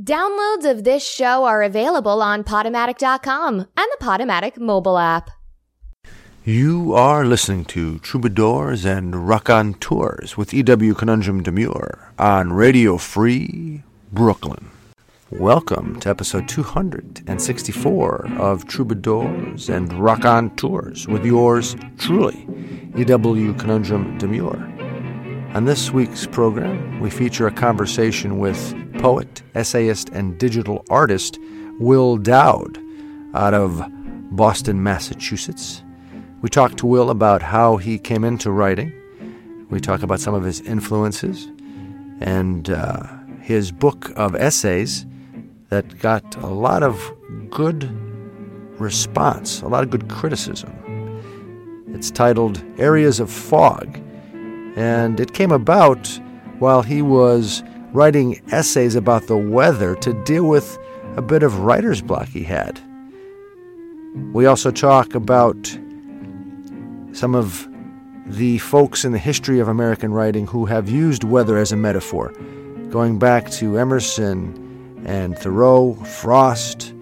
Downloads of this show are available on Podomatic.com and the Podomatic mobile app. You are listening to Troubadours and Raconteurs with E.W. Conundrum Demure on Radio Free Brooklyn. Welcome to episode 264 of Troubadours and Raconteurs with yours truly, E.W. Conundrum Demure. On this week's program, we feature a conversation with poet, essayist, and digital artist Will Dowd out of Boston, Massachusetts. We talk to Will about how he came into writing. We talk about some of his influences and uh, his book of essays that got a lot of good response, a lot of good criticism. It's titled Areas of Fog and it came about while he was writing essays about the weather to deal with a bit of writer's block he had. We also talk about some of the folks in the history of American writing who have used weather as a metaphor, going back to Emerson and Thoreau, Frost,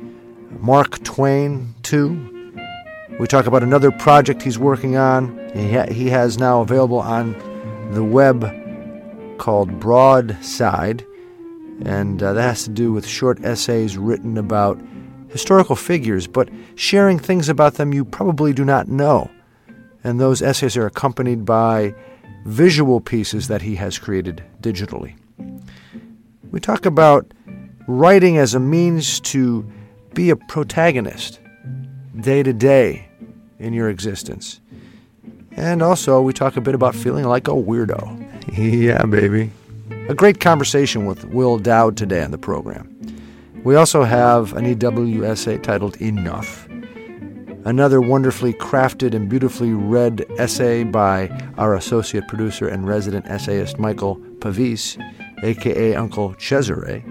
Mark Twain, too. We talk about another project he's working on. He, ha- he has now available on the web called Broadside, and uh, that has to do with short essays written about historical figures, but sharing things about them you probably do not know. And those essays are accompanied by visual pieces that he has created digitally. We talk about writing as a means to be a protagonist day to day in your existence. And also, we talk a bit about feeling like a weirdo. yeah, baby. A great conversation with Will Dowd today on the program. We also have an EW essay titled Enough. Another wonderfully crafted and beautifully read essay by our associate producer and resident essayist Michael Pavis, aka Uncle Cesare.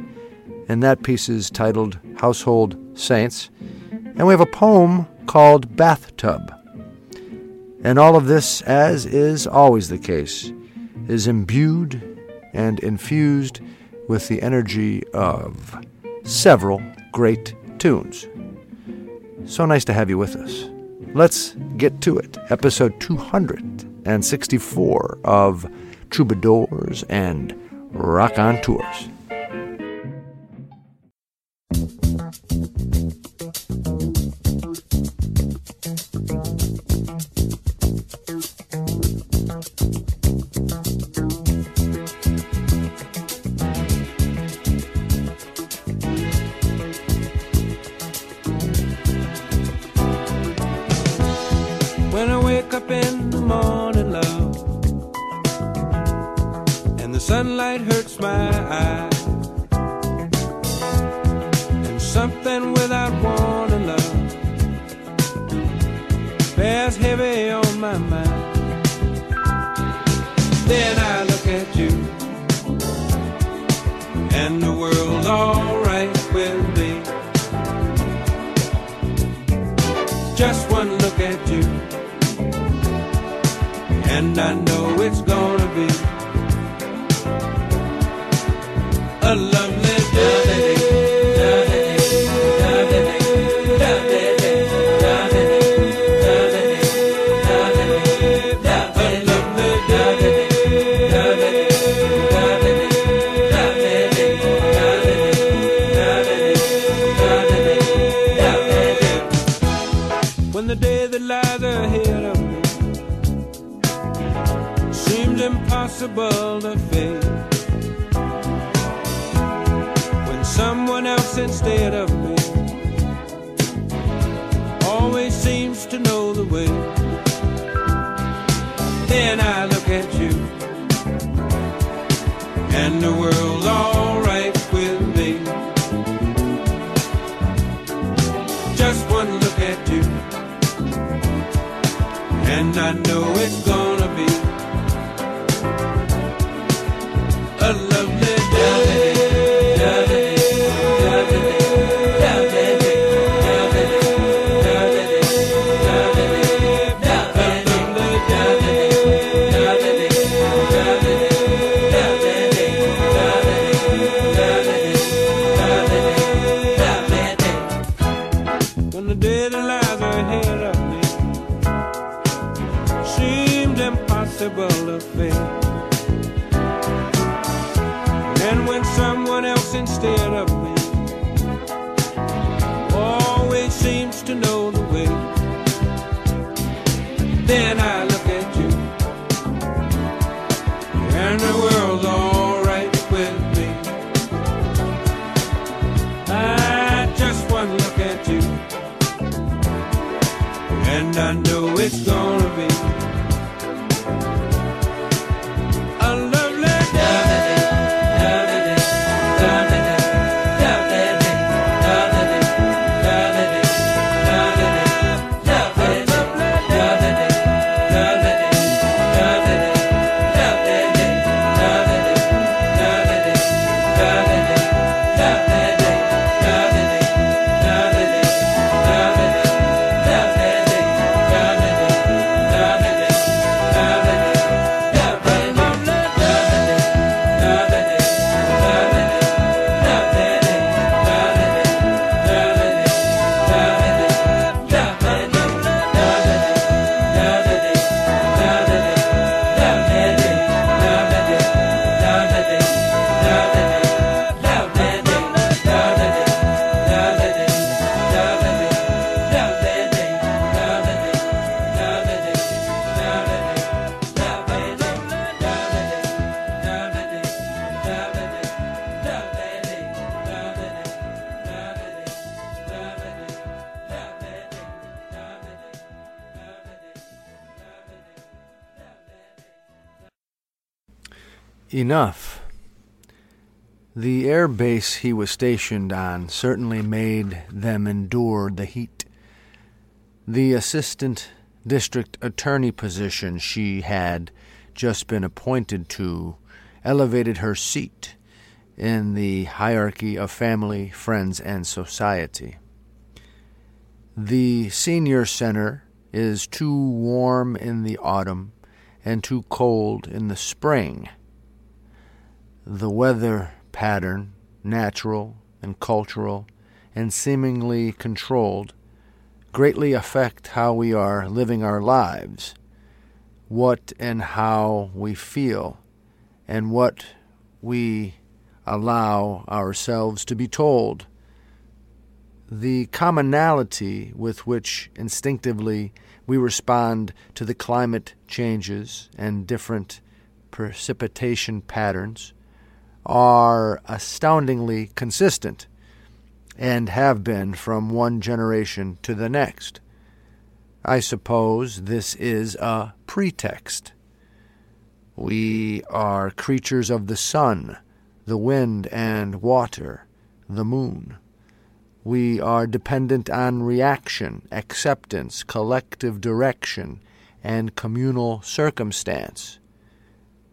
And that piece is titled Household Saints. And we have a poem called Bathtub. And all of this, as is always the case, is imbued and infused with the energy of several great tunes. So nice to have you with us. Let's get to it. Episode 264 of Troubadours and Raconteurs. alone. And I know it's gonna he was stationed on certainly made them endure the heat. The assistant district attorney position she had just been appointed to elevated her seat in the hierarchy of family, friends, and society. The senior center is too warm in the autumn and too cold in the spring. The weather pattern, natural and cultural and seemingly controlled, greatly affect how we are living our lives, what and how we feel, and what we allow ourselves to be told. The commonality with which instinctively we respond to the climate changes and different precipitation patterns are astoundingly consistent and have been from one generation to the next. I suppose this is a pretext. We are creatures of the sun, the wind and water, the moon. We are dependent on reaction, acceptance, collective direction, and communal circumstance.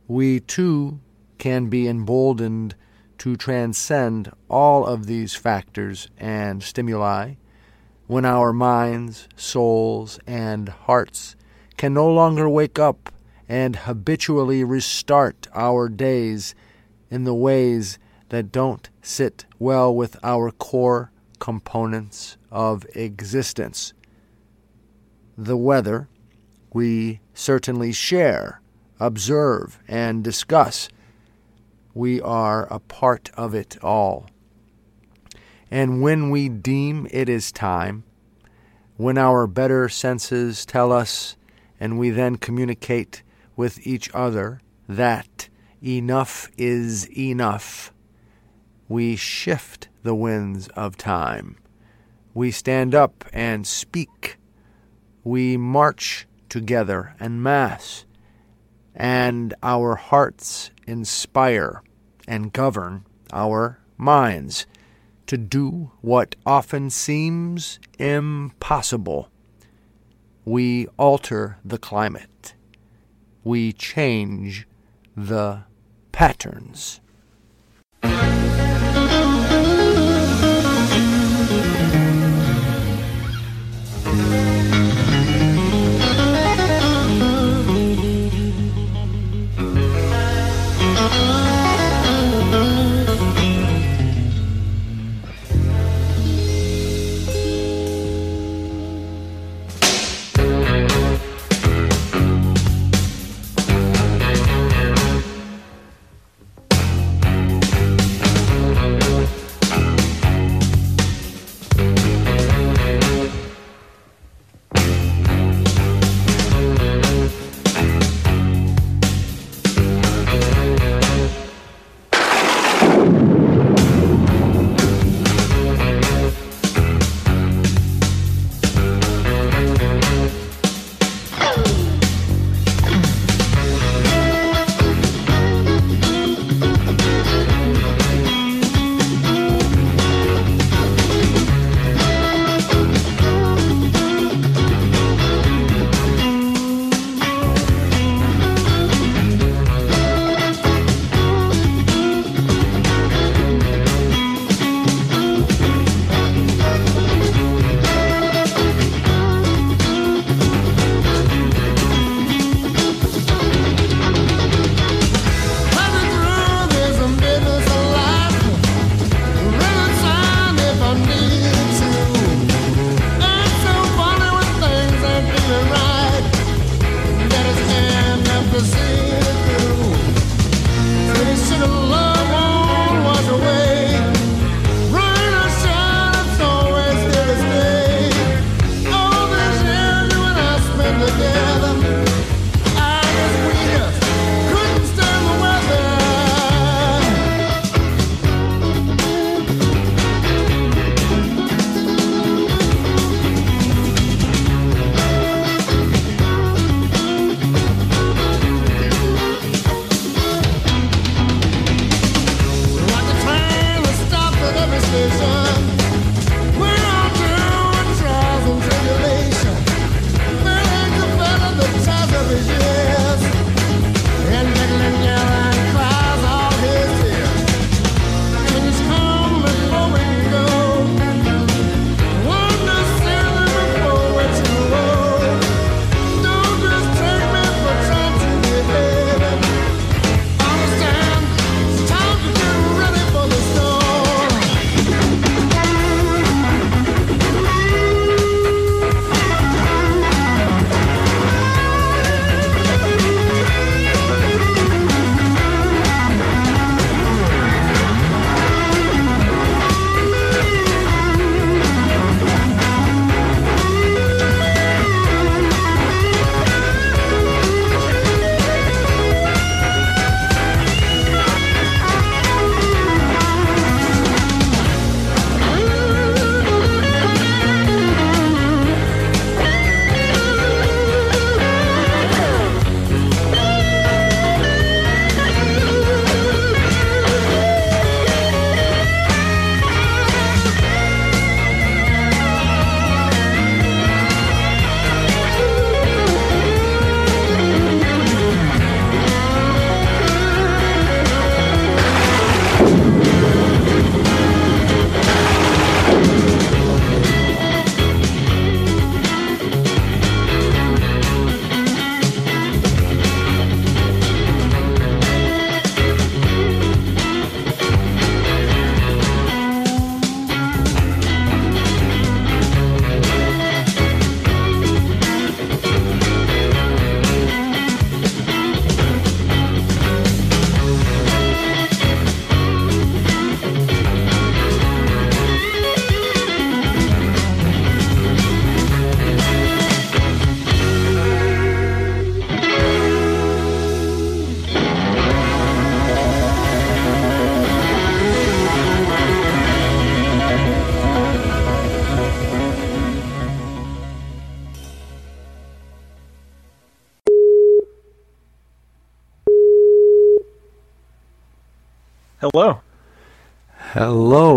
We, too, can be emboldened to transcend all of these factors and stimuli when our minds, souls, and hearts can no longer wake up and habitually restart our days in the ways that don't sit well with our core components of existence. The weather we certainly share, observe, and discuss we are a part of it all. And when we deem it is time, when our better senses tell us, and we then communicate with each other that enough is enough, we shift the winds of time. We stand up and speak. We march together en masse, and our hearts inspire and govern our minds to do what often seems impossible. We alter the climate. We change the patterns.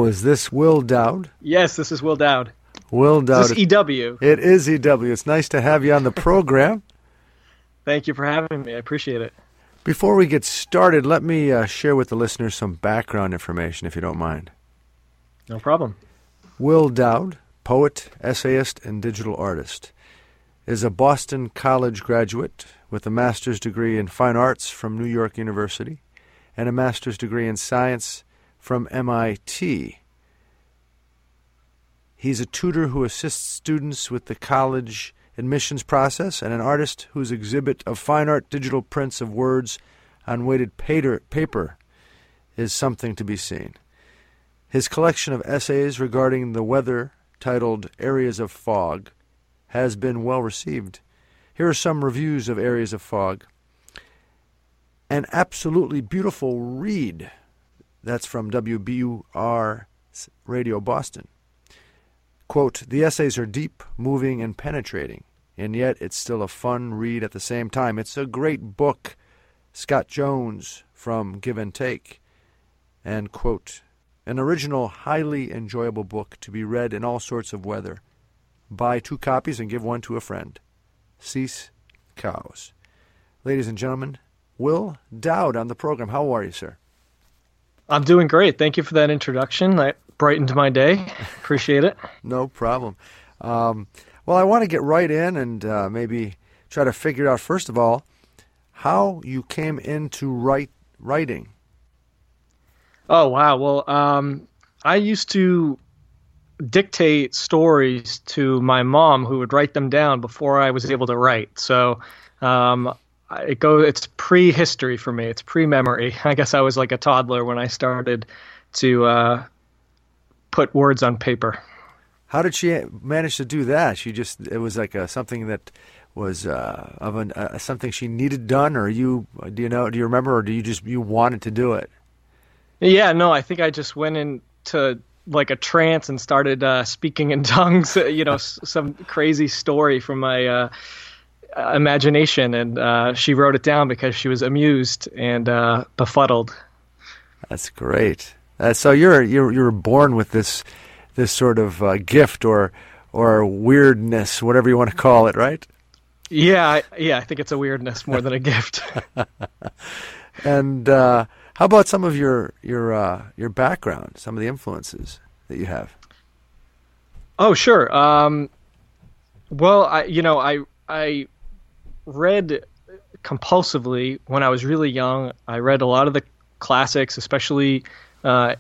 Is this Will Dowd? Yes, this is Will Dowd. Will Dowd. this is EW? it is EW. It's nice to have you on the program. Thank you for having me. I appreciate it. Before we get started, let me uh, share with the listeners some background information, if you don't mind. No problem. Will Dowd, poet, essayist, and digital artist, is a Boston College graduate with a master's degree in fine arts from New York University and a master's degree in science from MIT. He's a tutor who assists students with the college admissions process and an artist whose exhibit of fine art digital prints of words on weighted paper is something to be seen. His collection of essays regarding the weather, titled Areas of Fog, has been well received. Here are some reviews of Areas of Fog. An absolutely beautiful read. That's from WBUR Radio Boston. Quote, the essays are deep, moving, and penetrating, and yet it's still a fun read at the same time. It's a great book. Scott Jones from Give and Take. And, quote, an original, highly enjoyable book to be read in all sorts of weather. Buy two copies and give one to a friend. Cease cows. Ladies and gentlemen, Will Dowd on the program. How are you, sir? I'm doing great. Thank you for that introduction. That brightened my day. Appreciate it. No problem. Um, well, I want to get right in and uh, maybe try to figure out, first of all, how you came into write, writing. Oh wow. Well, um, I used to dictate stories to my mom, who would write them down before I was able to write. So um, it go. It's pre-history for me. It's pre-memory. I guess I was like a toddler when I started to uh, put words on paper. How did she manage to do that? She just it was like a, something that was uh, of an, uh, something she needed done, or you do you know do you remember, or do you just you wanted to do it? Yeah, no, I think I just went into like a trance and started uh, speaking in tongues. You know, s- some crazy story from my uh, imagination, and uh, she wrote it down because she was amused and uh, befuddled. That's great. Uh, so you're you're you're born with this this sort of uh, gift or or weirdness, whatever you want to call it, right? Yeah, I, yeah, I think it's a weirdness more than a gift. And uh, how about some of your your uh, your background, some of the influences that you have? Oh, sure. Um, well, I you know I I read compulsively when I was really young. I read a lot of the classics, especially uh,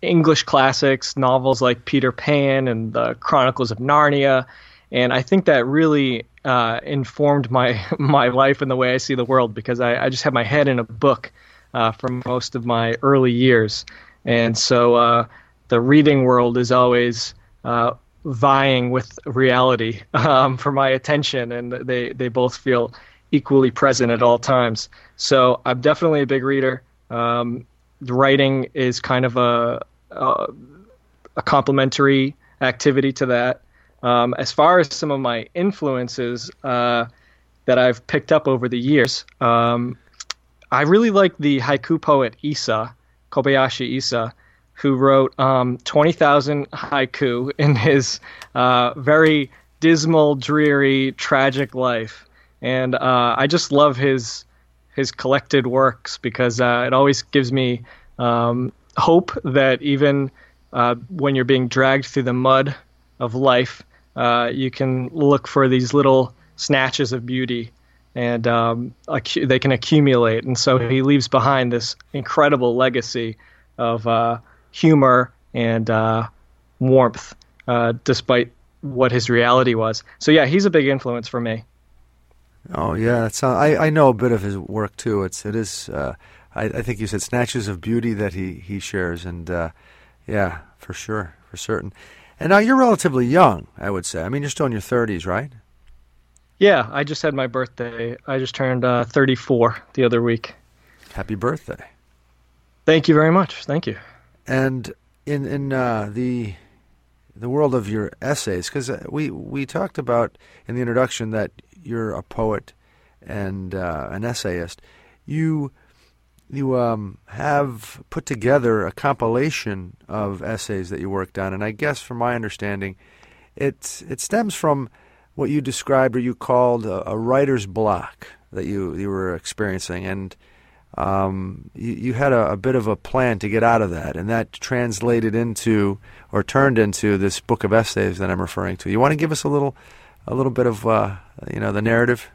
English classics, novels like Peter Pan and the Chronicles of Narnia, and I think that really uh, informed my my life and the way I see the world because I, I just had my head in a book uh, for most of my early years, and so uh, the reading world is always uh, vying with reality um, for my attention, and they they both feel equally present at all times. So I'm definitely a big reader. Um, writing is kind of a, a a complementary activity to that. Um, as far as some of my influences uh, that I've picked up over the years, um, I really like the haiku poet Issa, Kobayashi Issa, who wrote um, 20,000 haiku in his uh, very dismal, dreary, tragic life. And uh, I just love his his collected works because uh, it always gives me um, hope that even uh, when you're being dragged through the mud of life, uh, you can look for these little snatches of beauty, and um, they can accumulate. And so he leaves behind this incredible legacy of uh, humor and uh, warmth, uh, despite what his reality was. So yeah, he's a big influence for me. Oh yeah, that's uh, I I know a bit of his work too. It's it is uh, I I think you said snatches of beauty that he he shares, and uh, yeah, for sure, for certain. And now you're relatively young, I would say. I mean, you're still in your 30s, right? Yeah, I just had my birthday. I just turned uh, 34 the other week. Happy birthday! Thank you very much. Thank you. And in in uh, the the world of your essays, because we we talked about in the introduction that you're a poet and uh, an essayist. You you um, have put together a compilation of essays that you worked on, and I guess, from my understanding, it it stems from what you described or you called a, a writer's block that you you were experiencing, and um, you, you had a, a bit of a plan to get out of that, and that translated into or turned into this book of essays that I'm referring to. You want to give us a little a little bit of uh, you know the narrative?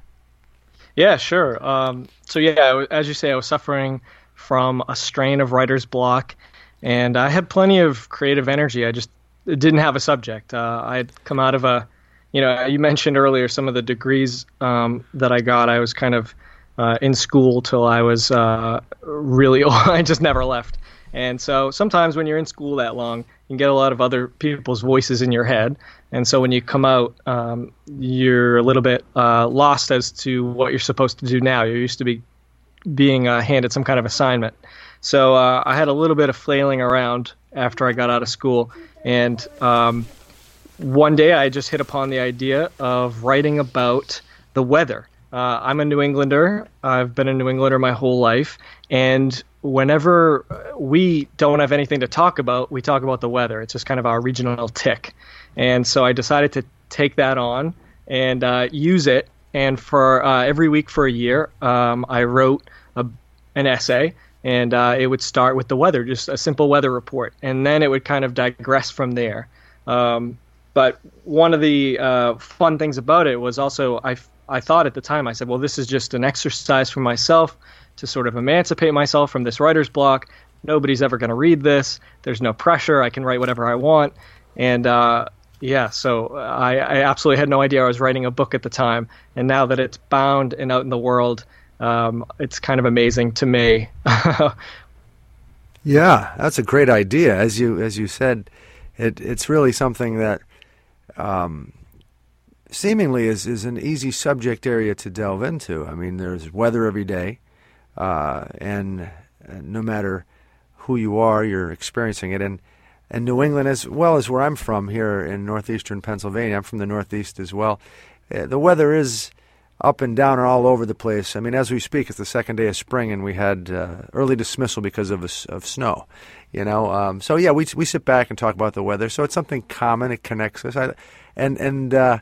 Yeah, sure. Um, so yeah, as you say, I was suffering from a strain of writer's block, and I had plenty of creative energy. I just didn't have a subject. Uh, I had come out of a, you know, you mentioned earlier some of the degrees um, that I got. I was kind of uh, in school till I was uh, really old. I just never left. And so sometimes when you're in school that long, you can get a lot of other people's voices in your head. And so when you come out, um, you're a little bit uh, lost as to what you're supposed to do now. You're used to be being uh, handed some kind of assignment. So uh, I had a little bit of flailing around after I got out of school. And um, one day I just hit upon the idea of writing about the weather. Uh, I'm a New Englander. I've been a New Englander my whole life. And whenever we don't have anything to talk about, we talk about the weather. It's just kind of our regional tick. And so I decided to take that on and uh, use it. And for uh, every week for a year, um, I wrote a, an essay. And uh, it would start with the weather, just a simple weather report. And then it would kind of digress from there. Um, but one of the uh, fun things about it was also I, I thought at the time, I said, well, this is just an exercise for myself to sort of emancipate myself from this writer's block. Nobody's ever going to read this. There's no pressure. I can write whatever I want. And uh, yeah, so I, I absolutely had no idea I was writing a book at the time. And now that it's bound and out in the world, um, it's kind of amazing to me. Yeah, that's a great idea. As you as you said, it it's really something that um, seemingly is is an easy subject area to delve into. I mean, there's weather every day, uh, and, no matter who you are, you're experiencing it. And and New England, as well as where I'm from here in northeastern Pennsylvania, I'm from the Northeast as well. Uh, the weather is up and down and all over the place. I mean, as we speak, it's the second day of spring, and we had uh, early dismissal because of of snow. You know, um, so yeah, we we sit back and talk about the weather. So it's something common. It connects us. I, and and uh,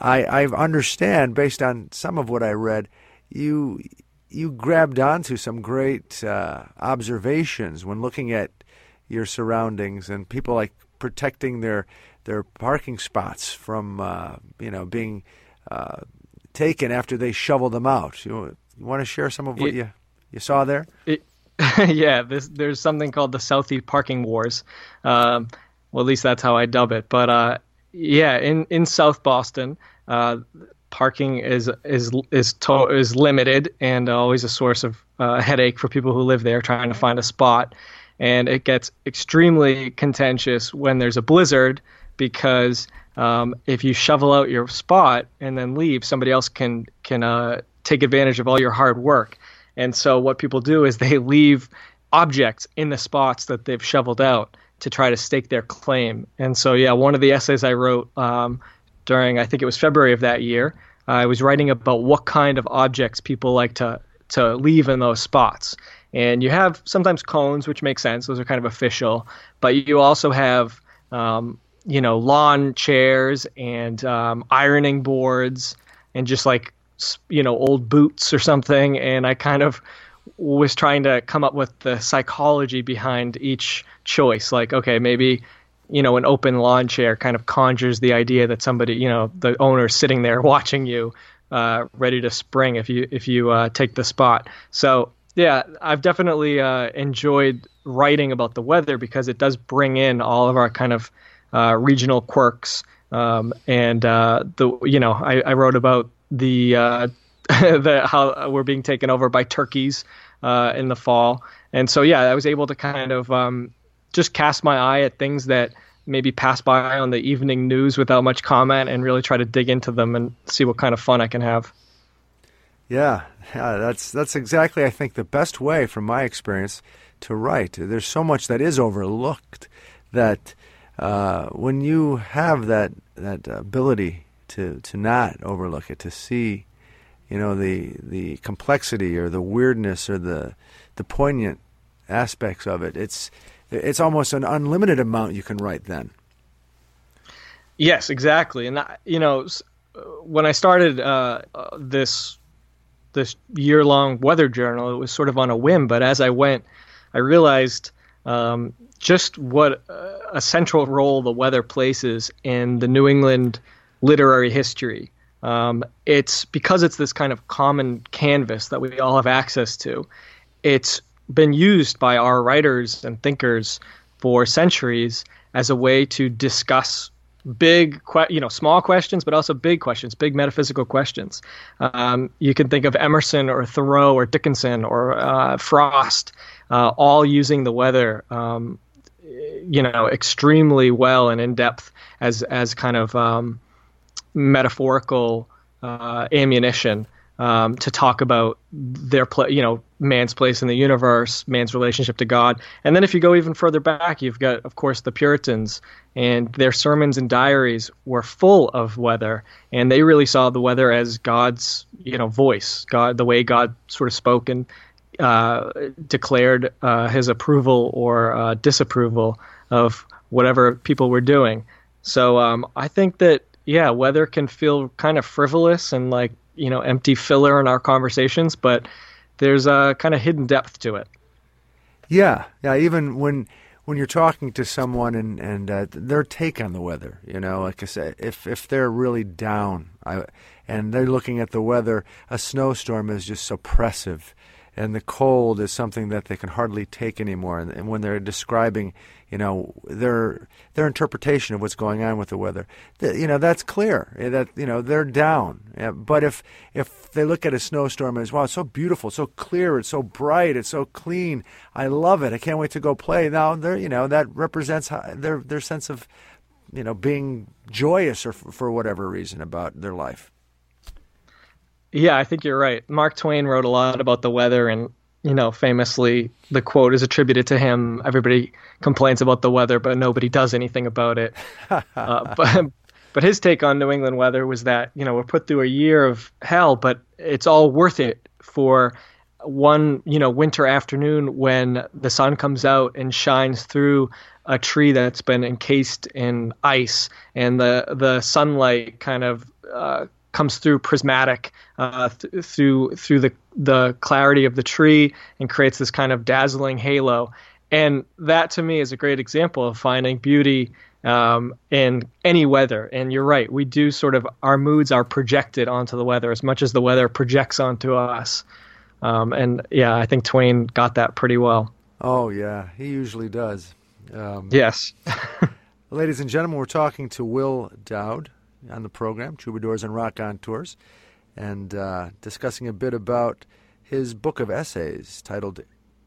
I I understand based on some of what I read, you you grabbed onto some great uh, observations when looking at your surroundings and people like protecting their their parking spots from uh, you know being uh, taken after they shovel them out. You, you want to share some of what It- you you saw there? It, yeah, this, there's something called the Southie Parking Wars. Um, well, at least that's how I dub it. But uh, yeah, in, in South Boston, uh, parking is is is to, is limited and always a source of uh, headache for people who live there trying to find a spot. And it gets extremely contentious when there's a blizzard because um, if you shovel out your spot and then leave, somebody else can can uh, take advantage of all your hard work. And so what people do is they leave objects in the spots that they've shoveled out to try to stake their claim. And so yeah, one of the essays I wrote um, during I think it was February of that year, I was writing about what kind of objects people like to to leave in those spots. And you have sometimes cones, which makes sense; those are kind of official. But you also have um, you know lawn chairs and um, ironing boards and just like you know old boots or something and i kind of was trying to come up with the psychology behind each choice. Like okay maybe you know an open lawn chair kind of conjures the idea that somebody you know the owner's sitting there watching you uh, ready to spring if you if you uh, take the spot. So yeah i've definitely uh, enjoyed writing about the weather because it does bring in all of our kind of uh, regional quirks. Um, and uh, the you know I, I wrote about the uh, the how we're being taken over by turkeys uh, in the fall, and so yeah, I was able to kind of um, just cast my eye at things that maybe pass by on the evening news without much comment, and really try to dig into them and see what kind of fun I can have. Yeah, yeah, that's that's exactly I think the best way, from my experience, to write. There's so much that is overlooked that uh, when you have that that ability to to not overlook it, to see, you know, the the complexity or the weirdness or the the poignant aspects of it, it's it's almost an unlimited amount you can write then. Yes, exactly. And I, you know, when I started uh, uh, this this year long weather journal, it was sort of on a whim. But as I went, I realized um, just what a central role the weather places in the New England literary history. Um, it's because it's this kind of common canvas that we all have access to. It's been used by our writers and thinkers for centuries as a way to discuss big, you know, small questions, but also big questions, big metaphysical questions. Um, you can think of Emerson or Thoreau or Dickinson or uh, Frost, uh, all using the weather, um, you know, extremely well and in depth as as kind of um, metaphorical uh, ammunition um, to talk about their pla you know, man's place in the universe, man's relationship to God. And then if you go even further back, you've got, of course, the Puritans, and their sermons and diaries were full of weather, and they really saw the weather as God's, you know, voice, God, the way God sort of spoke and uh, declared uh, his approval or uh, disapproval of whatever people were doing. So um, I think that yeah, weather can feel kind of frivolous and like you know empty filler in our conversations, but there's a kind of hidden depth to it. Yeah, yeah. Even when when you're talking to someone and and uh, their take on the weather, you know, like I said, if if they're really down, I, and they're looking at the weather, a snowstorm is just oppressive, and the cold is something that they can hardly take anymore. And, and when they're describing, you know, their their interpretation of what's going on with the weather, th- you know, that's clear eh, that you know they're down. Yeah, but if if they look at a snowstorm as wow, it's so beautiful, so clear, it's so bright, it's so clean, I love it. I can't wait to go play. Now, they're you know that represents their their sense of you know being joyous or f- for whatever reason about their life. Yeah, I think you're right. Mark Twain wrote a lot about the weather, and you know, famously, the quote is attributed to him. Everybody complains about the weather, but nobody does anything about it. uh, but but his take on New England weather was that you know we're put through a year of hell, but it's all worth it for one you know winter afternoon when the sun comes out and shines through a tree that's been encased in ice and the the sunlight kind of uh, comes through prismatic uh, th- through through the the clarity of the tree and creates this kind of dazzling halo and that to me is a great example of finding beauty um, in any weather and you're right we do sort of our moods are projected onto the weather as much as the weather projects onto us um, and yeah, I think Twain got that pretty well. Oh yeah, he usually does. Um, Yes. Ladies and gentlemen, we're talking to Will Dowd on the program, Troubadours and Raconteurs, and uh, discussing a bit about his book of essays titled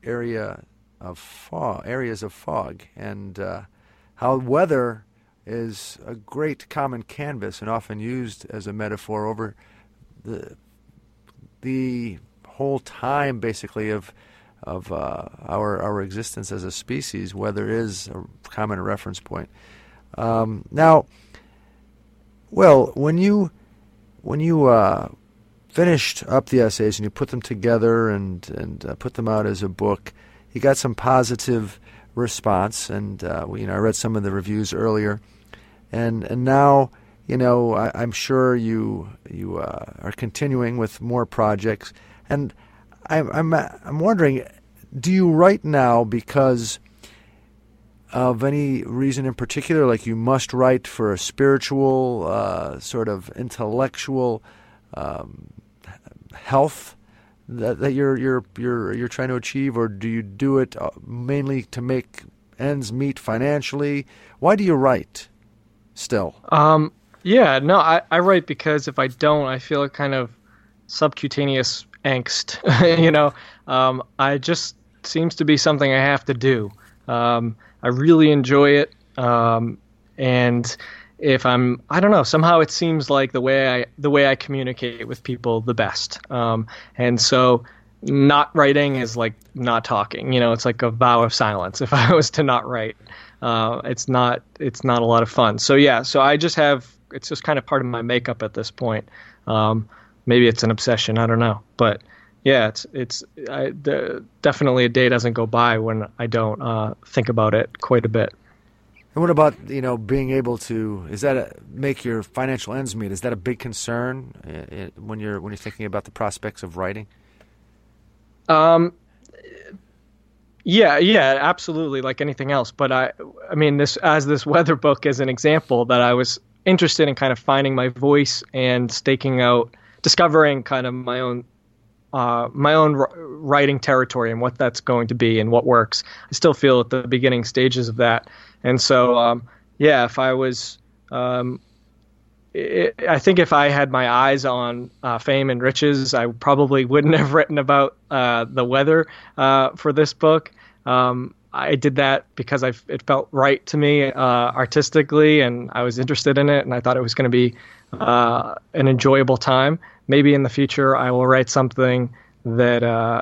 "Area of Fog," areas of fog, and uh, how weather is a great common canvas and often used as a metaphor over the the whole time, basically of of uh, our our existence as a species. Weather is a common reference point. Um, now, well, when you when you uh, finished up the essays and you put them together and and uh, put them out as a book, you got some positive response, and uh, you know I read some of the reviews earlier, and and now you know I, I'm sure you you uh, are continuing with more projects, and I'm I'm I'm wondering, do you write now because of any reason in particular, like you must write for a spiritual, uh, sort of intellectual um, health that, that you're you're you're you're trying to achieve, or do you do it uh, mainly to make ends meet financially? Why do you write still? Um, yeah, no, I, I write because if I don't, I feel a kind of subcutaneous angst. you know, um, I just seems to be something I have to do. Um, I really enjoy it, um, and if I'm, I don't know, somehow it seems like the way I the way I communicate with people the best. Um, and so, not writing is like not talking. You know, it's like a vow of silence. If I was to not write, uh, it's not it's not a lot of fun. So yeah, so I just have it's just kind of part of my makeup at this point. Um, maybe it's an obsession. I don't know, but yeah, it's it's I, the, definitely a day doesn't go by when I don't uh, think about it quite a bit. And what about you know being able to? Is that a, make your financial ends meet? Is that a big concern uh, when you're when you're thinking about the prospects of writing? Um, yeah, yeah, absolutely, like anything else. But I, I mean, this as this weather book is an example that I was interested in kind of finding my voice and staking out, discovering kind of my own uh, my own writing territory and what that's going to be and what works. I still feel at the beginning stages of that, and so um, yeah, if I was, um, i I think if I had my eyes on uh, fame and riches, I probably wouldn't have written about uh, the weather uh, for this book. Um, I did that because I, it felt right to me uh, artistically, and I was interested in it, and I thought it was going to be an enjoyable time maybe in the future I will write something that uh,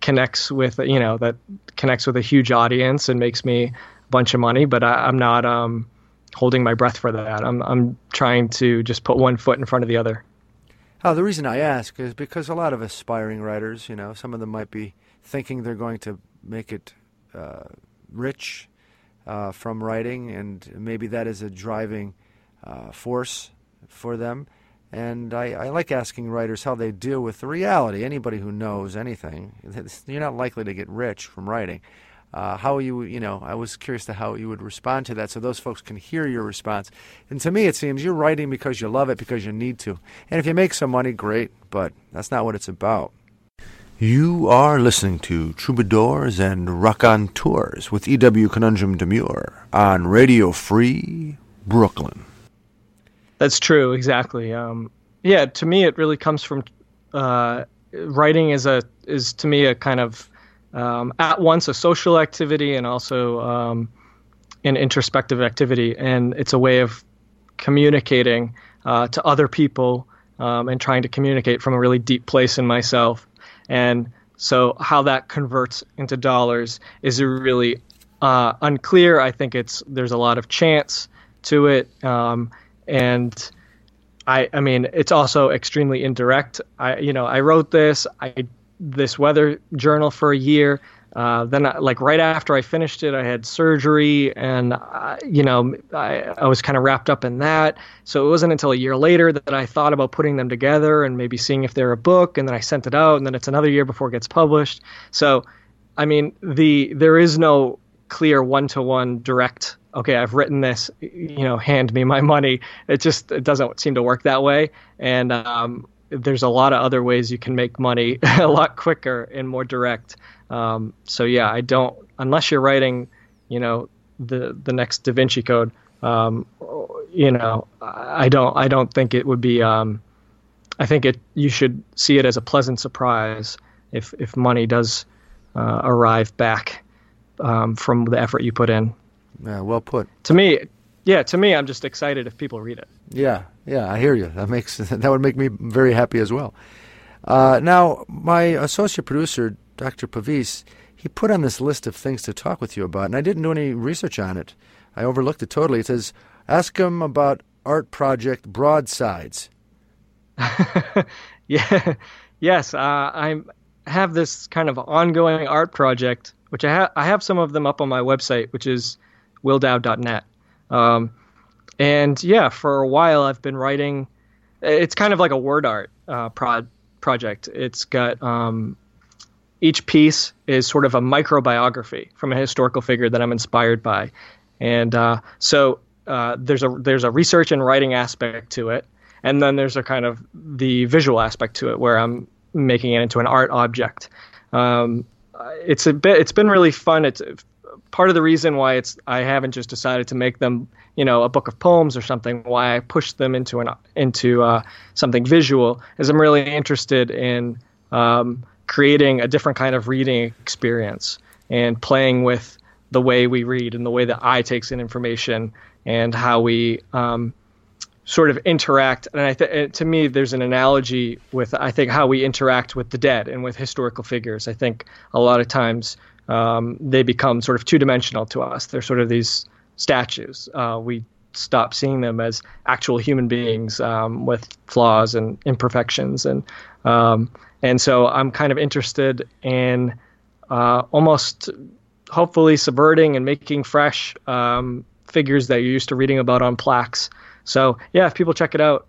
connects with you know that connects with a huge audience and makes me a bunch of money. But I, am not um, holding my breath for that. I'm I'm trying to just put one foot in front of the other. Oh, the reason I ask is because a lot of aspiring writers, you know, some of them might be thinking they're going to make it uh, rich uh, from writing, and maybe that is a driving uh, force for them. And I, I, like asking writers how they deal with the reality. Anybody who knows anything, you're not likely to get rich from writing. Uh, how you, you know, I was curious to how you would respond to that so those folks can hear your response. And to me, it seems you're writing because you love it, because you need to. And if you make some money, great, but that's not what it's about. You are listening to Troubadours and Raconteurs with E.W. Conundrum Demure on Radio Free Brooklyn. That's true, exactly. Um, yeah, to me, it really comes from uh, writing is a is to me a kind of um, at once a social activity and also um, an introspective activity, and it's a way of communicating uh, to other people um, and trying to communicate from a really deep place in myself. And so, how that converts into dollars is really uh, unclear. I think it's there's a lot of chance to it. Um, and I I mean it's also extremely indirect. I you know I wrote this I this weather journal for a year. Uh, then, I, like right after I finished it, I had surgery, and uh, you know, I, I was kind of wrapped up in that. So it wasn't until a year later that I thought about putting them together and maybe seeing if they're a book. And then I sent it out, and then it's another year before it gets published. So, I mean, the there is no clear one-to-one direct. Okay, I've written this. You know, hand me my money. It just it doesn't seem to work that way. And um, there's a lot of other ways you can make money a lot quicker and more direct. Um, so yeah, I don't unless you're writing, you know, the the next Da Vinci Code. Um, you know, I don't I don't think it would be. Um, I think it you should see it as a pleasant surprise if if money does uh, arrive back um, from the effort you put in. Yeah, well put. To me, yeah, to me, I'm just excited if people read it. Yeah, yeah, I hear you. That makes that would make me very happy as well. Uh, now, my associate producer, Dr. Pavis, he put on this list of things to talk with you about, and I didn't do any research on it. I overlooked it totally. It says, ask him about art project Broadsides. yeah, yes, uh, I have this kind of ongoing art project, which I have. I have some of them up on my website, which is willdowd.net. Um, and yeah, for a while I've been writing. It's kind of like a word art uh, pro- project. It's got um, each piece is sort of a microbiography from a historical figure that I'm inspired by, and uh, so uh, there's a there's a research and writing aspect to it, and then there's a kind of the visual aspect to it where I'm making it into an art object. Um, it's a bit it's been really fun. It's part of the reason why it's I haven't just decided to make them you know a book of poems or something. Why I pushed them into an into uh, something visual is I'm really interested in um, creating a different kind of reading experience and playing with the way we read and the way the eye takes in information and how we um, sort of interact. And I th- to me, there's an analogy with I think how we interact with the dead and with historical figures. I think a lot of times um, they become sort of two dimensional to us. They're sort of these statues. Uh, we stop seeing them as actual human beings um, with flaws and imperfections, and um, and so I'm kind of interested in uh, almost hopefully subverting and making fresh um, figures that you're used to reading about on plaques. So yeah, if people check it out,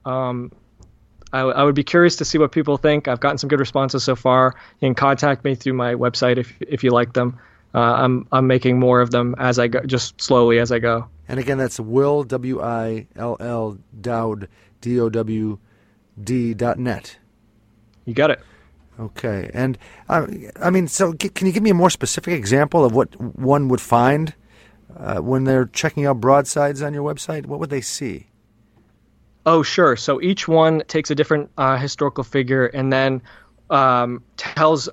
I, I, would be curious to see what people think. I've gotten some good responses so far. You can contact me through my website if if you like them. Uh, I'm I'm making more of them as I go, just slowly as I go. And again, that's Will W I L L Dowd D O W D dot net. You got it. Okay, and uh, I mean, so g- can you give me a more specific example of what one would find uh, when they're checking out broadsides on your website? What would they see? Oh, sure. So each one takes a different uh, historical figure and then um, tells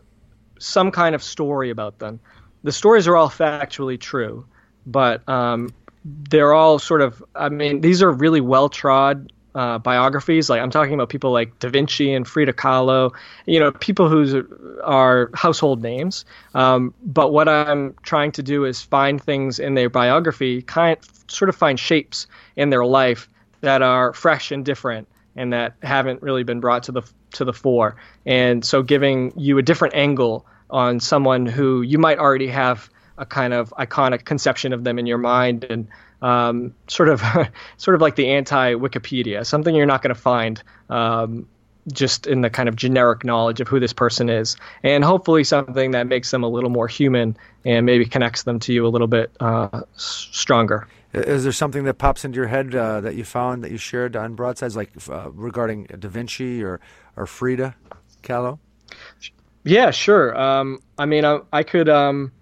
some kind of story about them. The stories are all factually true, but um, they're all sort of. I mean, these are really well trod uh, biographies. Like I'm talking about people like Da Vinci and Frida Kahlo, you know, people who are household names. Um, but what I'm trying to do is find things in their biography, kind sort of find shapes in their life that are fresh and different and that haven't really been brought to the to the fore. And so giving you a different angle on someone who you might already have a kind of iconic conception of them in your mind and um, sort of sort of like the anti Wikipedia, something you're not going to find um, just in the kind of generic knowledge of who this person is, and hopefully something that makes them a little more human and maybe connects them to you a little bit uh, stronger. Is there something that pops into your head uh, that you found that you shared on broadsides, like uh, regarding Da Vinci or or Frida Kahlo? Yeah, sure. Um, I mean, I, I could um,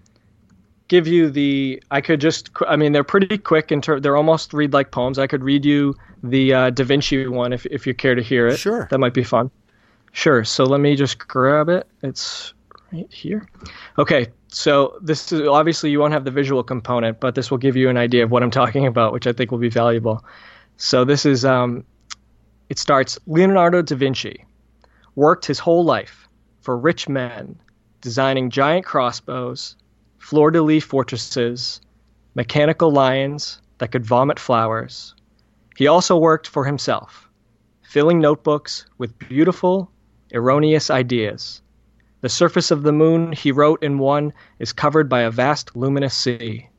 give you the. I could just. I mean, they're pretty quick in ter- They're almost read like poems. I could read you the uh, Da Vinci one if if you care to hear it. Sure. That might be fun. Sure. So let me just grab it. It's right here. Okay. So this is obviously you won't have the visual component, but this will give you an idea of what I'm talking about, which I think will be valuable. So this is. Um, it starts Leonardo da Vinci worked his whole life for rich men, designing giant crossbows, fleur de lis fortresses, mechanical lions that could vomit flowers, He also worked for himself, filling notebooks with beautiful, erroneous ideas. The surface of the moon, he wrote in one, is covered by a vast luminous sea.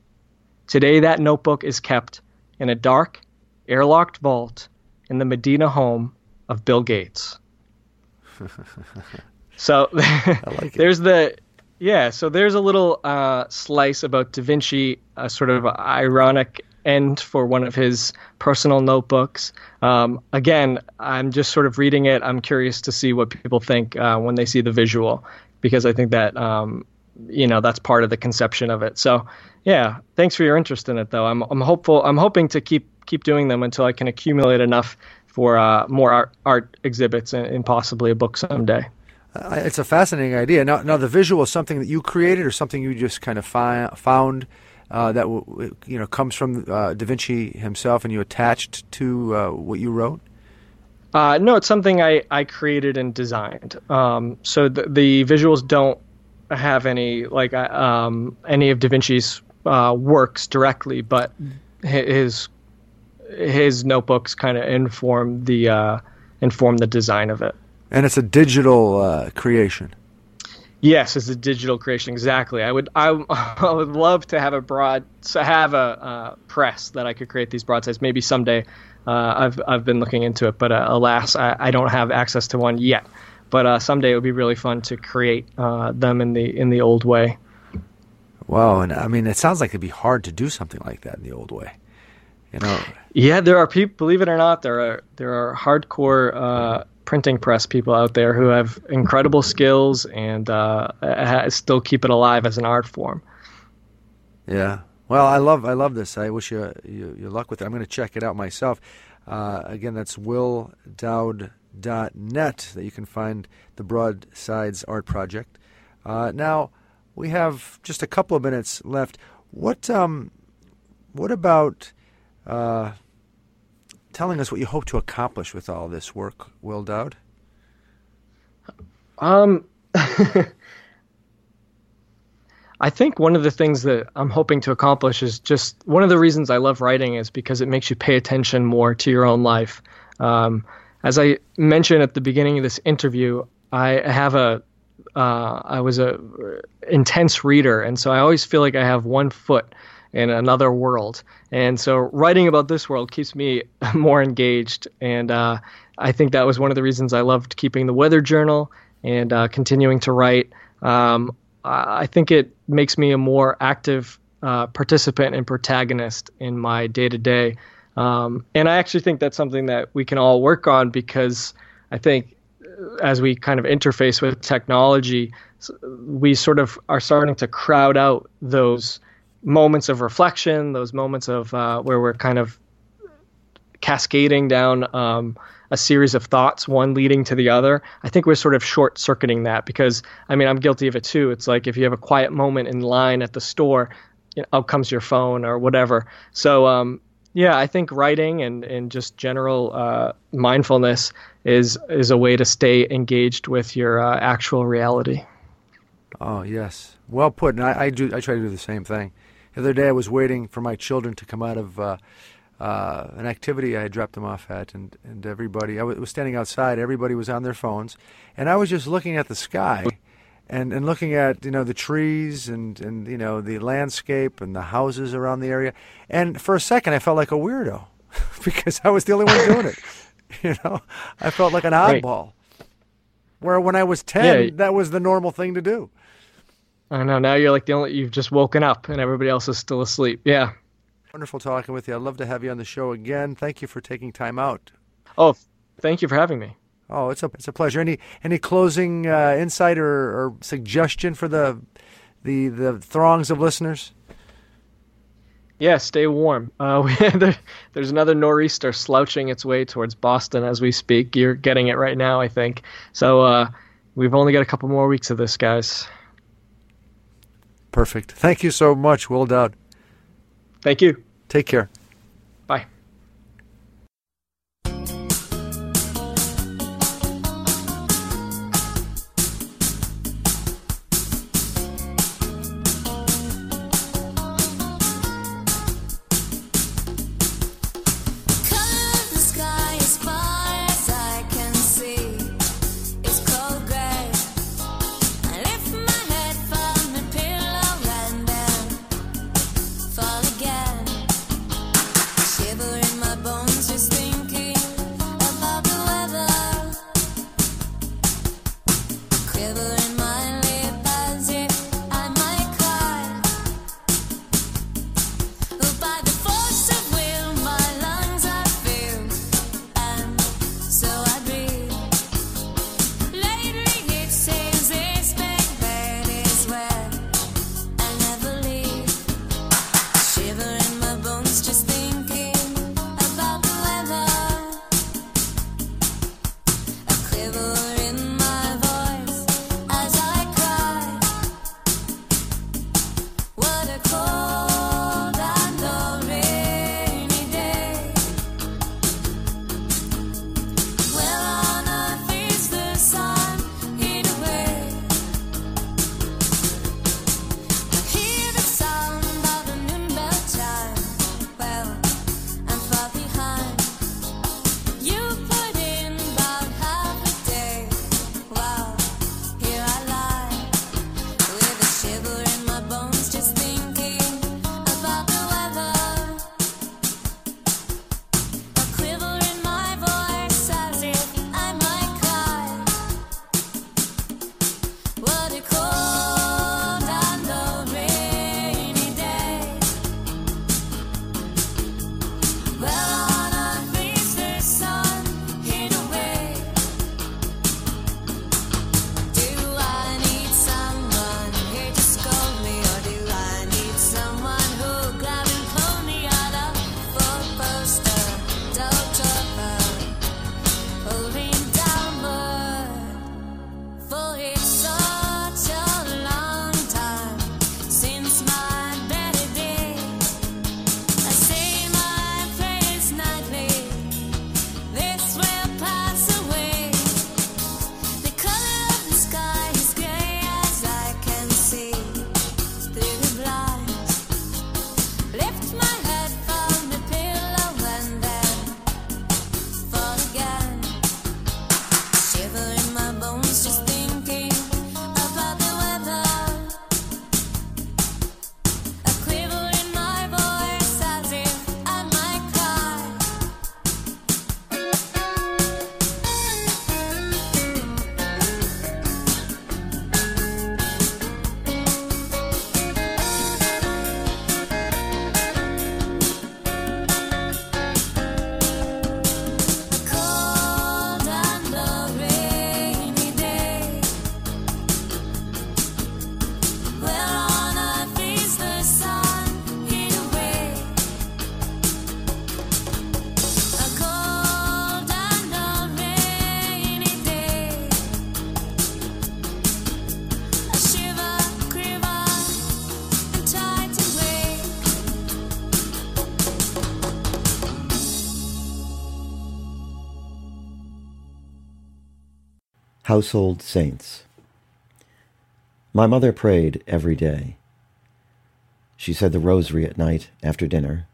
Today, that notebook is kept in a dark, airlocked vault in the Medina home of Bill Gates. so like there's the yeah, so there's a little uh, slice about Da Vinci, a sort of ironic end for one of his personal notebooks. Um, again, I'm just sort of reading it. I'm curious to see what people think uh, when they see the visual, because I think that um, you know that's part of the conception of it. So yeah, thanks for your interest in it, though. I'm I'm hopeful. I'm hoping to keep keep doing them until I can accumulate enough for uh, more art, art exhibits and, and possibly a book someday. Uh, it's a fascinating idea. Now, now the visual is something that you created, or something you just kind of fi- found uh, that w- you know comes from uh, Da Vinci himself, and you attached to uh, what you wrote. Uh, no, it's something I, I created and designed. Um, so the, the visuals don't have any like uh, um, any of Da Vinci's uh, works directly, but his his notebooks kind of inform the uh, inform the design of it. And it's a digital uh, creation. Yes, it's a digital creation. Exactly. I would I, I would love to have a broad to have a uh, press that I could create these broadsides. Maybe someday. Uh, I've I've been looking into it, but uh, alas, I, I don't have access to one yet. But uh, someday it would be really fun to create uh, them in the in the old way. Wow, and I mean, it sounds like it'd be hard to do something like that in the old way. You know, Yeah, there are people. Believe it or not, there are there are hardcore uh, printing press people out there who have incredible skills and uh, still keep it alive as an art form. Yeah. Well, I love I love this. I wish you you, you luck with it. I'm going to check it out myself. Uh, again, that's willdowd.net that you can find the Broadsides Art Project. Uh, now we have just a couple of minutes left. What um, what about uh, telling us what you hope to accomplish with all this work, Will Dowd? Um, I think one of the things that I'm hoping to accomplish is just one of the reasons I love writing is because it makes you pay attention more to your own life. Um, as I mentioned at the beginning of this interview, I have a uh, I was a intense reader, and so I always feel like I have one foot in another world. And so writing about this world keeps me more engaged, and uh, I think that was one of the reasons I loved keeping the weather journal and uh, continuing to write. Um, I think it makes me a more active uh, participant and protagonist in my day to day. And I actually think that's something that we can all work on because I think uh, as we kind of interface with technology, we sort of are starting to crowd out those moments of reflection, those moments of uh, where we're kind of cascading down um, a series of thoughts, one leading to the other. I think we're sort of short circuiting that because, I mean, I'm guilty of it too. It's like if you have a quiet moment in line at the store, you know, out comes your phone or whatever. So, um, yeah, I think writing and, and just general uh, mindfulness is is a way to stay engaged with your uh, actual reality. Oh yes, well put. And I, I do. I try to do the same thing. The other day, I was waiting for my children to come out of uh, uh, an activity I had dropped them off at, and and everybody. I was standing outside. Everybody was on their phones, and I was just looking at the sky, and and looking at you know the trees and and you know the landscape and the houses around the area. And for a second, I felt like a weirdo because I was the only one doing it. You know, I felt like an Right. oddball. Where when I was ten, Yeah. that was the normal thing to do. I know now you're like the only you've just woken up and everybody else is still asleep. Yeah. Wonderful talking with you. I'd love to have you on the show again. Thank you for taking time out. Oh, thank you for having me. Oh, it's a it's a pleasure. Any any closing uh, insight or, or suggestion for the the the throngs of listeners? Yeah, stay warm. Uh, we, there, there's another nor'easter slouching its way towards Boston as we speak. You're getting it right now, I think. So uh, we've only got a couple more weeks of this, guys. Perfect. Thank you so much, Will Dowd. Thank you. Take care. Household Saints. My mother prayed every day. She said the rosary at night after dinner,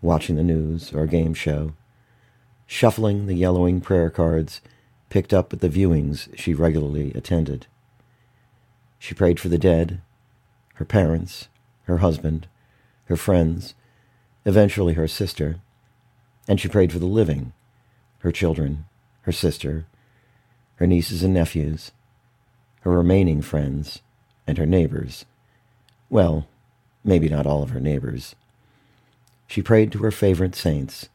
watching the news or a game show, shuffling the yellowing prayer cards picked up at the viewings she regularly attended. She prayed for the dead, her parents, her husband, her friends, eventually her sister, and she prayed for the living, her children, her sister, her nieces and nephews, her remaining friends, and her neighbors. Well, maybe not all of her neighbors. She prayed to her favorite saints,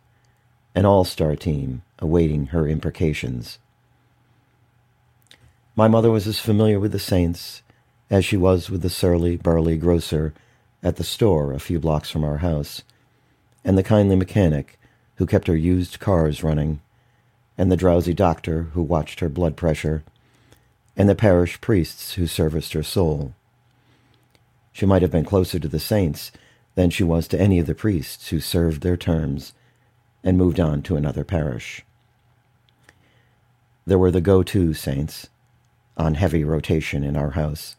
an all star team awaiting her imprecations. My mother was as familiar with the saints as she was with the surly, burly grocer at the store a few blocks from our house, and the kindly mechanic who kept her used cars running, and the drowsy doctor who watched her blood pressure, and the parish priests who serviced her soul. She might have been closer to the saints than she was to any of the priests who served their terms and moved on to another parish. There were the go to saints, on heavy rotation in our house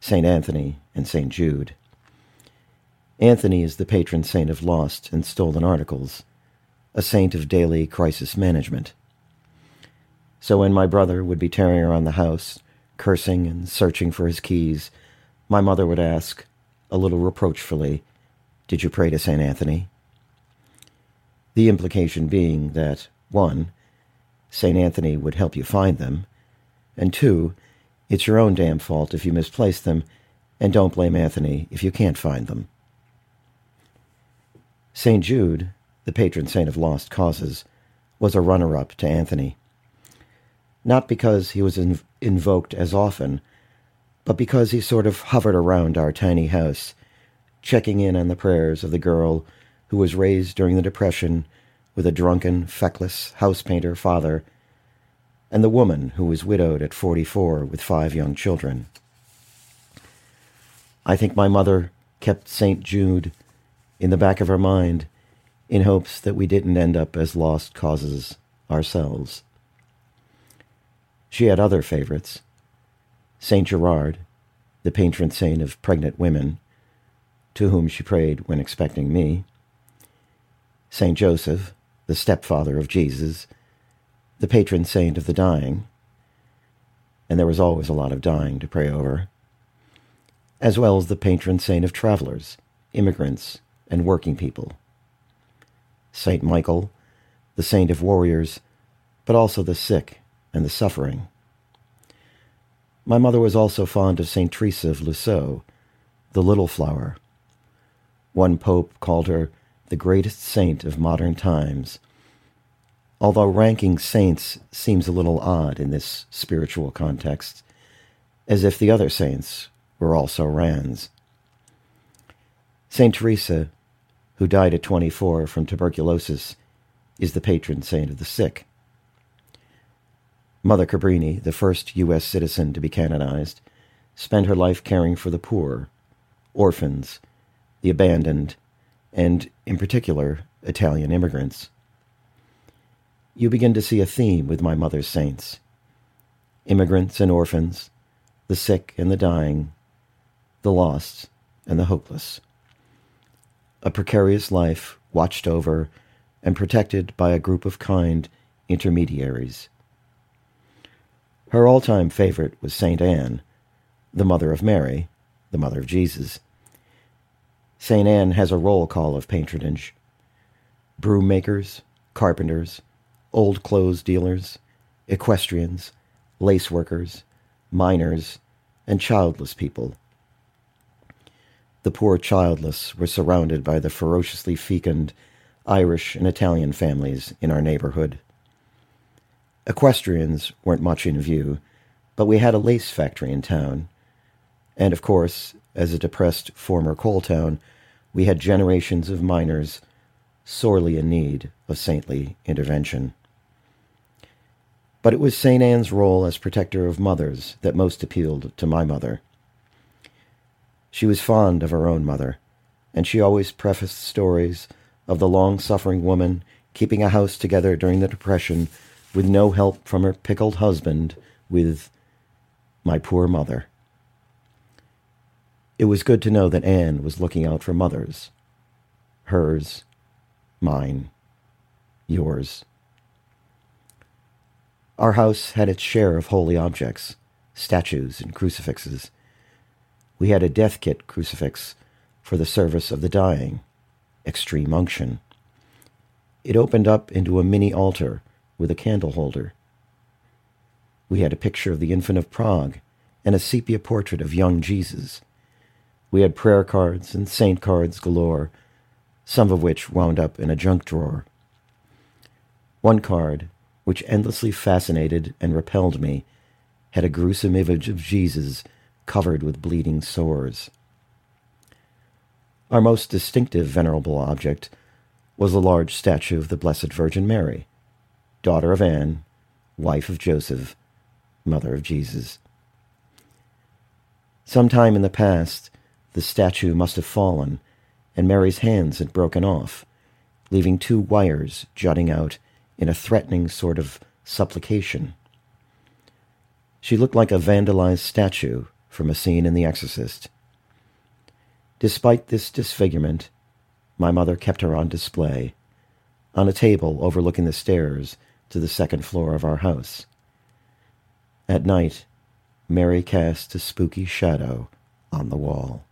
St. Anthony and St. Jude. Anthony is the patron saint of lost and stolen articles, a saint of daily crisis management. So when my brother would be tearing around the house, cursing and searching for his keys, my mother would ask, a little reproachfully, Did you pray to St. Anthony? The implication being that, one, St. Anthony would help you find them, and two, it's your own damn fault if you misplace them, and don't blame Anthony if you can't find them. St. Jude, the patron saint of lost causes, was a runner up to Anthony. Not because he was inv- invoked as often, but because he sort of hovered around our tiny house, checking in on the prayers of the girl who was raised during the Depression with a drunken, feckless house painter father and the woman who was widowed at 44 with five young children. I think my mother kept St. Jude in the back of her mind in hopes that we didn't end up as lost causes ourselves. She had other favorites. St. Gerard, the patron saint of pregnant women, to whom she prayed when expecting me. St. Joseph, the stepfather of Jesus, the patron saint of the dying, and there was always a lot of dying to pray over, as well as the patron saint of travelers, immigrants, and working people. Saint Michael, the saint of warriors, but also the sick and the suffering. My mother was also fond of Saint Teresa of Lisieux, the little flower. One pope called her the greatest saint of modern times although ranking saints seems a little odd in this spiritual context, as if the other saints were also Rands. Saint Teresa, who died at 24 from tuberculosis, is the patron saint of the sick. Mother Cabrini, the first U.S. citizen to be canonized, spent her life caring for the poor, orphans, the abandoned, and, in particular, Italian immigrants you begin to see a theme with my mother's saints immigrants and orphans, the sick and the dying, the lost and the hopeless. A precarious life watched over and protected by a group of kind intermediaries. Her all time favorite was St. Anne, the mother of Mary, the mother of Jesus. St. Anne has a roll call of patronage broom makers, carpenters, old clothes dealers, equestrians, lace workers, miners, and childless people. The poor childless were surrounded by the ferociously fecund Irish and Italian families in our neighborhood. Equestrians weren't much in view, but we had a lace factory in town. And of course, as a depressed former coal town, we had generations of miners sorely in need of saintly intervention. But it was St. Anne's role as protector of mothers that most appealed to my mother. She was fond of her own mother, and she always prefaced stories of the long suffering woman keeping a house together during the Depression with no help from her pickled husband with my poor mother. It was good to know that Anne was looking out for mothers. Hers, mine, yours. Our house had its share of holy objects, statues and crucifixes. We had a death kit crucifix for the service of the dying, extreme unction. It opened up into a mini altar with a candle holder. We had a picture of the Infant of Prague and a sepia portrait of young Jesus. We had prayer cards and saint cards galore, some of which wound up in a junk drawer. One card, which endlessly fascinated and repelled me, had a gruesome image of Jesus covered with bleeding sores. Our most distinctive venerable object was a large statue of the Blessed Virgin Mary, daughter of Anne, wife of Joseph, mother of Jesus. Sometime in the past, the statue must have fallen, and Mary's hands had broken off, leaving two wires jutting out in a threatening sort of supplication. She looked like a vandalized statue from a scene in The Exorcist. Despite this disfigurement, my mother kept her on display, on a table overlooking the stairs to the second floor of our house. At night, Mary cast a spooky shadow on the wall.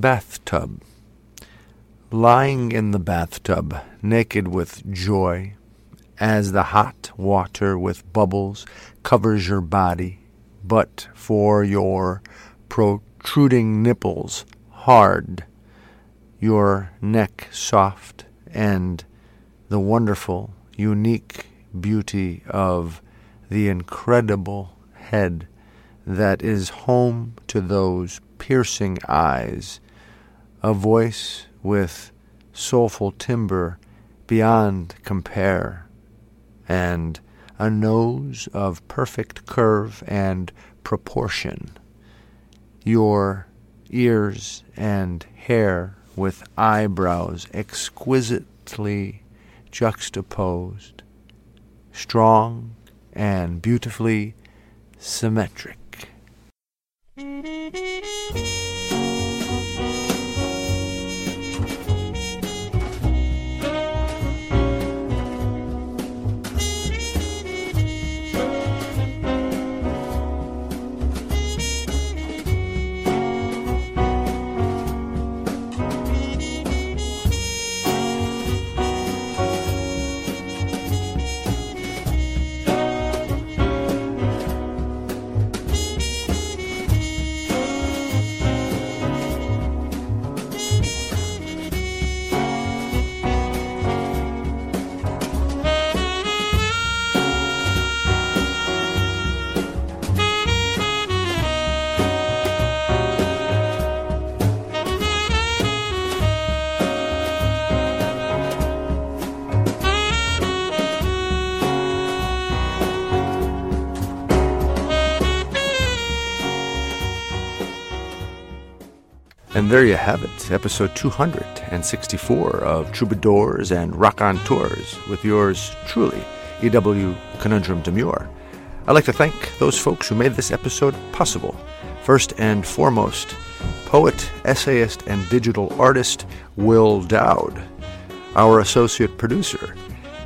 Bathtub. Lying in the bathtub, naked with joy, as the hot water with bubbles covers your body, but for your protruding nipples hard, your neck soft, and the wonderful, unique beauty of the incredible head that is home to those piercing eyes, a voice with soulful timbre beyond compare, and a nose of perfect curve and proportion. Your ears and hair with eyebrows exquisitely juxtaposed, strong and beautifully symmetric. And there you have it, episode 264 of Troubadours and Raconteurs with yours truly, E.W. Conundrum Demure. I'd like to thank those folks who made this episode possible. First and foremost, poet, essayist, and digital artist Will Dowd, our associate producer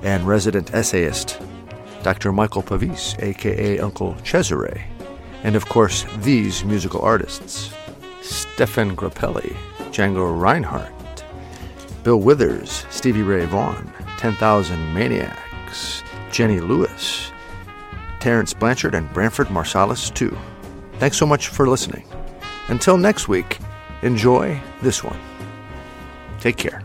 and resident essayist, Dr. Michael Pavis, aka Uncle Cesare, and of course, these musical artists. Stéphane Grappelli, Django Reinhardt, Bill Withers, Stevie Ray Vaughan, 10,000 Maniacs, Jenny Lewis, Terence Blanchard, and Branford Marsalis, too. Thanks so much for listening. Until next week, enjoy this one. Take care.